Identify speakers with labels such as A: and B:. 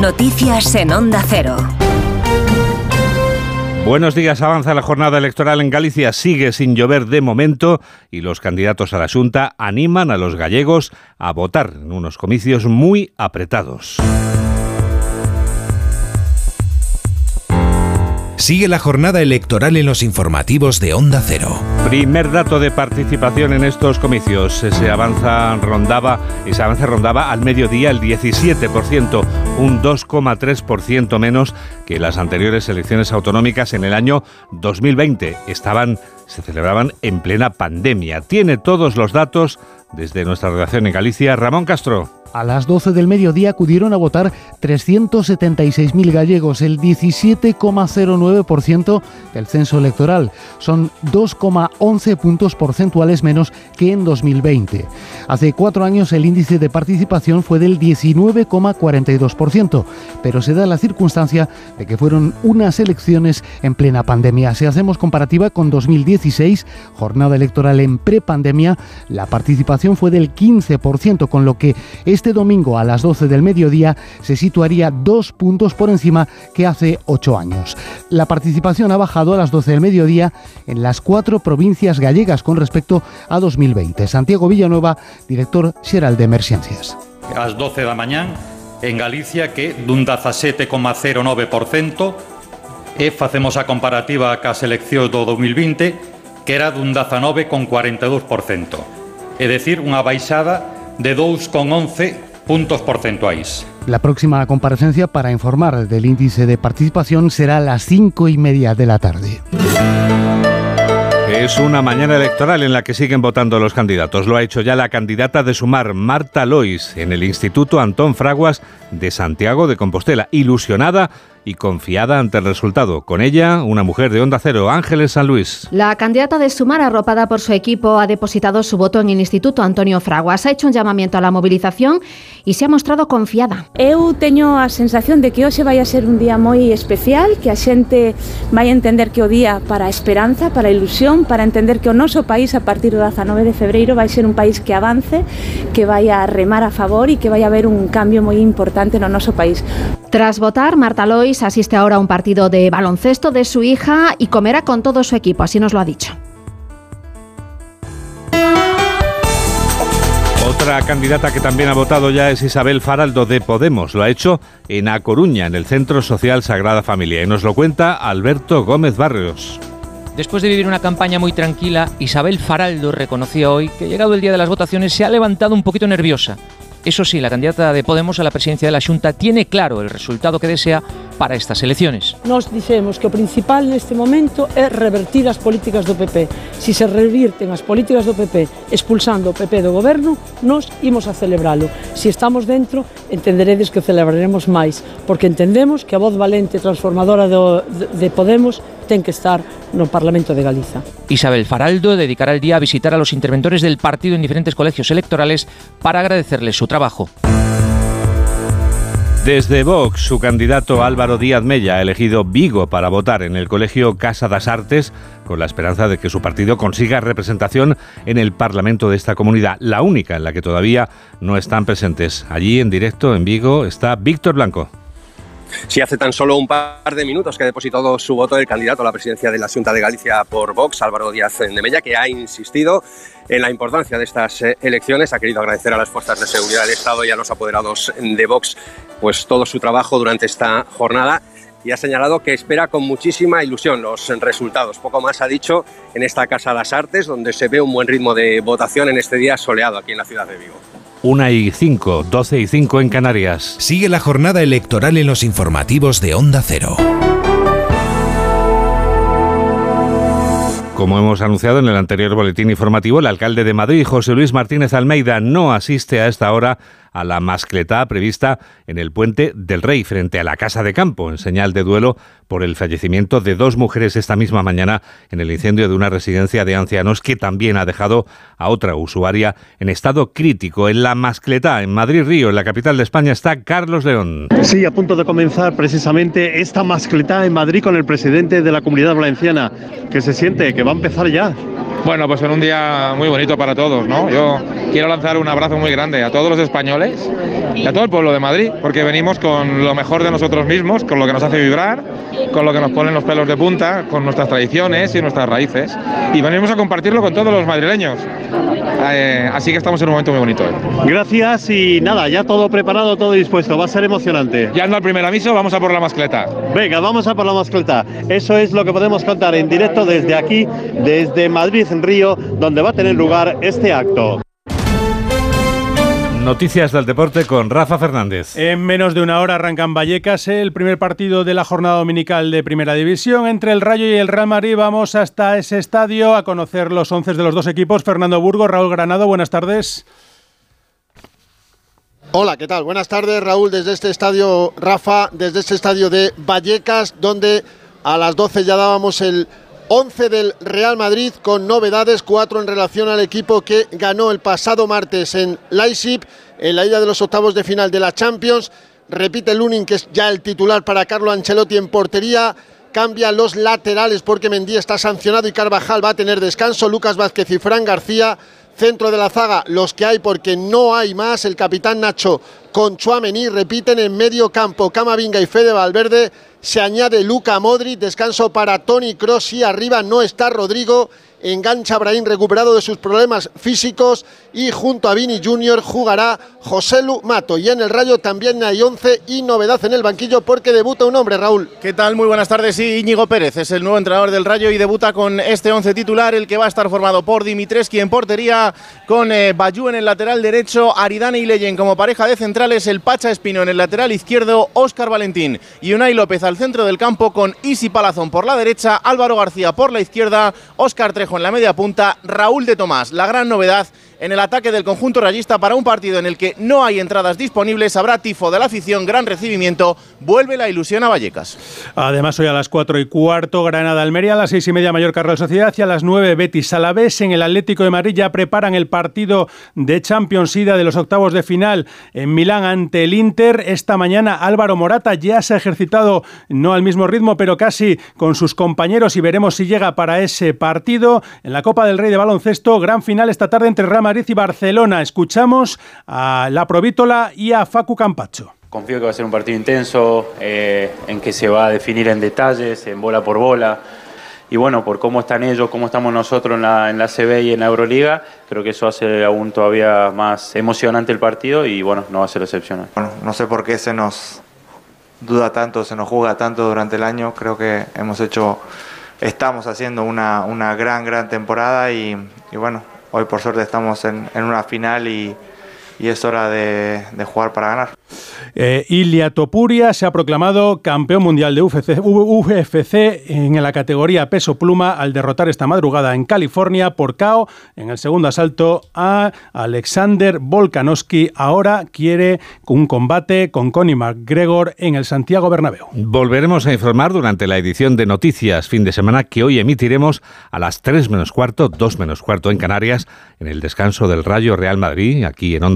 A: Noticias en Onda Cero.
B: Buenos días, avanza la jornada electoral en Galicia, sigue sin llover de momento y los candidatos a la Junta animan a los gallegos a votar en unos comicios muy apretados.
C: Sigue la jornada electoral en los informativos de Onda Cero.
B: Primer dato de participación en estos comicios. Se avanza rondaba y se avanza rondaba al mediodía el 17%, un 2,3% menos que las anteriores elecciones autonómicas en el año 2020. Estaban se celebraban en plena pandemia. Tiene todos los datos desde nuestra redacción en Galicia, Ramón Castro.
D: A las 12 del mediodía acudieron a votar 376.000 gallegos, el 17,09% del censo electoral. Son 2,11 puntos porcentuales menos que en 2020. Hace cuatro años el índice de participación fue del 19,42%, pero se da la circunstancia de que fueron unas elecciones en plena pandemia. Si hacemos comparativa con 2016, jornada electoral en prepandemia, la participación fue del 15%, con lo que es este domingo a las 12 del mediodía se situaría dos puntos por encima que hace ocho años. La participación ha bajado a las 12 del mediodía en las cuatro provincias gallegas con respecto a 2020. Santiago Villanueva, director Xeral de
E: Emerxencias. las 12 de la mañana en Galicia que dun 17,09% e facemos a comparativa cas eleccións do 2020 que era dun 19,42%. É decir, unha baixada de 2,11 puntos porcentuales.
D: La próxima comparecencia para informar del índice de participación será a las cinco y media de la tarde.
B: Es una mañana electoral en la que siguen votando los candidatos. Lo ha hecho ya la candidata de Sumar, Marta Lois, en el Instituto Antón Fraguas de Santiago de Compostela, ilusionada y confiada ante el resultado. Con ella, una mujer de Onda Cero, Ángeles San Luis.
F: La candidata de Sumar, arropada por su equipo, ha depositado su voto en el Instituto Antonio Fraguas. Ha hecho un llamamiento a la movilización y se ha mostrado confiada.
G: Eu teño a sensación de que hoxe vai a ser un día moi especial, que a xente vai a entender que o día para a esperanza, para a ilusión, para entender que o noso país a partir do 19 de febreiro vai ser un país que avance, que vai a remar a favor e que vai a haber un cambio moi importante no noso país.
F: Tras votar, Marta Lois asiste ahora a un partido de baloncesto de su hija y comerá con todo su equipo, así nos lo ha dicho.
B: Otra candidata que también ha votado ya es Isabel Faraldo de Podemos. Lo ha hecho en A Coruña, en el Centro Social Sagrada Familia. Y nos lo cuenta Alberto Gómez Barrios.
H: Después de vivir una campaña muy tranquila, Isabel Faraldo reconoció hoy que llegado el día de las votaciones se ha levantado un poquito nerviosa Eso sí, la candidata de Podemos a la presidencia de la Xunta tiene claro el resultado que desea para estas elecciones.
I: Nos dicemos que o principal neste momento é revertir as políticas do PP. Si se revirten as políticas do PP expulsando o PP do goberno, nos imos a celebralo. Si estamos dentro, entenderedes que celebraremos máis, porque entendemos que a voz valente transformadora do, de, de Podemos ten que estar no Parlamento de Galiza.
H: Isabel Faraldo dedicará el día a visitar a los interventores del partido en diferentes colegios electorales para agradecerles su trabajo.
B: Desde Vox, su candidato Álvaro Díaz Mella ha elegido Vigo para votar en el colegio Casa das Artes con la esperanza de que su partido consiga representación en el Parlamento de esta comunidad, la única en la que todavía no están presentes. Allí en directo en Vigo está Víctor Blanco.
J: Si hace tan solo un par de minutos que ha depositado su voto el candidato a la presidencia de la Junta de Galicia por Vox, Álvaro Díaz de Mella, que ha insistido en la importancia de estas eh, elecciones. Ha querido agradecer a las fuerzas de seguridad del Estado y a los apoderados de Vox pues todo su trabajo durante esta jornada y ha señalado que espera con muchísima ilusión los resultados. Poco más ha dicho en esta Casa de las Artes, donde se ve un buen ritmo de votación en este día soleado aquí en la ciudad de Vigo.
B: 1 y 5, 12 y 5 en Canarias.
C: Sigue la jornada electoral en los informativos de Onda Cero.
B: Como hemos anunciado en el anterior boletín informativo, el alcalde de Madrid, José Luis Martínez Almeida, no asiste a esta hora a la mascletá prevista en el puente del Rey frente a la Casa de Campo, en señal de duelo por el fallecimiento de dos mujeres esta misma mañana en el incendio de una residencia de ancianos que también ha dejado a otra usuaria en estado crítico. En la mascletá, en Madrid Río, en la capital de España, está Carlos León.
K: Sí, a punto de comenzar precisamente esta mascletá en Madrid con el presidente de la Comunidad Valenciana, que se siente que va a empezar ya.
A: Bueno, pues en un día muy bonito para todos, ¿no? Yo quiero lanzar un abrazo muy grande a todos los españoles y a todo el pueblo de Madrid, porque venimos con lo mejor de nosotros mismos, con lo que nos hace vibrar, con lo que nos ponen los pelos de punta, con nuestras tradiciones y nuestras raíces. Y venimos a compartirlo con todos los madrileños. Eh, así que estamos en un momento muy bonito. ¿eh?
K: Gracias y nada, ya todo preparado, todo dispuesto. Va a ser emocionante.
A: Ya anda el primer aviso, vamos a por la mascleta.
K: Venga, vamos a por la mascleta. Eso es lo que podemos contar en directo desde aquí, desde Madrid en Río, donde va a tener lugar este acto.
B: Noticias del deporte con Rafa Fernández.
L: En menos de una hora arrancan Vallecas el primer partido de la jornada dominical de Primera División entre el Rayo y el Real Madrid. Vamos hasta ese estadio a conocer los once de los dos equipos. Fernando Burgo, Raúl Granado, buenas tardes.
M: Hola, ¿qué tal? Buenas tardes, Raúl, desde este estadio, Rafa, desde este estadio de Vallecas, donde a las 12 ya dábamos el 11 del Real Madrid con novedades, cuatro en relación al equipo que ganó el pasado martes en Leipzig, en la ida de los octavos de final de la Champions. Repite Lunin, que es ya el titular para Carlo Ancelotti en portería. Cambia los laterales porque Mendí está sancionado y Carvajal va a tener descanso. Lucas Vázquez y Fran García. Centro de la zaga, los que hay porque no hay más. El capitán Nacho con Chuamení repiten en medio campo. Camavinga y Fede Valverde se añade Luca Modric, descanso para Tony Kroos y arriba no está Rodrigo, engancha Brahim recuperado de sus problemas físicos y junto a Vini Junior jugará José Lu Mato. Y en el Rayo también hay 11 y novedad en el banquillo porque debuta un hombre, Raúl.
N: ¿Qué tal? Muy buenas tardes. Sí, Íñigo Pérez es el nuevo entrenador del Rayo y debuta con este 11 titular, el que va a estar formado por Dimitreski en portería, con eh, Bayú en el lateral derecho, Aridane y Leyen como pareja de centrales, el Pacha Espino en el lateral izquierdo, Óscar Valentín y Unai López al centro del campo con Isi Palazón por la derecha, Álvaro García por la izquierda, Óscar Trejo en la media punta, Raúl de Tomás. La gran novedad en el ataque del conjunto rayista para un partido en el que no hay entradas disponibles. Habrá tifo de la afición, gran recibimiento. Vuelve la ilusión a Vallecas.
L: Además, hoy a las 4 y cuarto, Granada Almería, a las 6 y media, Mallorca Real Sociedad y a las 9, Betis Alavés. En el Atlético de Madrid ya preparan el partido de Champions Ida de los octavos de final en Milán ante el Inter. Esta mañana Álvaro Morata ya se ha ejercitado, no al mismo ritmo, pero casi con sus compañeros y veremos si llega para ese partido. En la Copa del Rey de Baloncesto, gran final esta tarde entre Real Madrid y Barcelona. Escuchamos a la Provítola y a Facu Campacho.
O: Confío que va a ser un partido intenso, eh, en que se va a definir en detalles, en bola por bola. Y bueno, por cómo están ellos, cómo estamos nosotros en la, en la CB y en la Euroliga, creo que eso hace aún todavía más emocionante el partido y bueno, no va a ser excepcional.
P: Bueno, no sé por qué se nos duda tanto, se nos juega tanto durante el año. Creo que hemos hecho, estamos haciendo una, una gran, gran temporada y, y bueno, hoy por suerte estamos en, en una final y, y es hora de, de, jugar para ganar.
L: Eh, Ilia Topuria se ha proclamado campeón mundial de UFC, UFC, en la categoría peso pluma al derrotar esta madrugada en California por KO en el segundo asalto a Alexander Volkanovski. Ahora quiere un combate con Connie McGregor en el Santiago Bernabéu.
B: Volveremos a informar durante la edición de Noticias fin de semana que hoy emitiremos a las 3 menos cuarto, 2 menos cuarto en Canarias, en el descanso del Rayo Real Madrid, aquí en Onda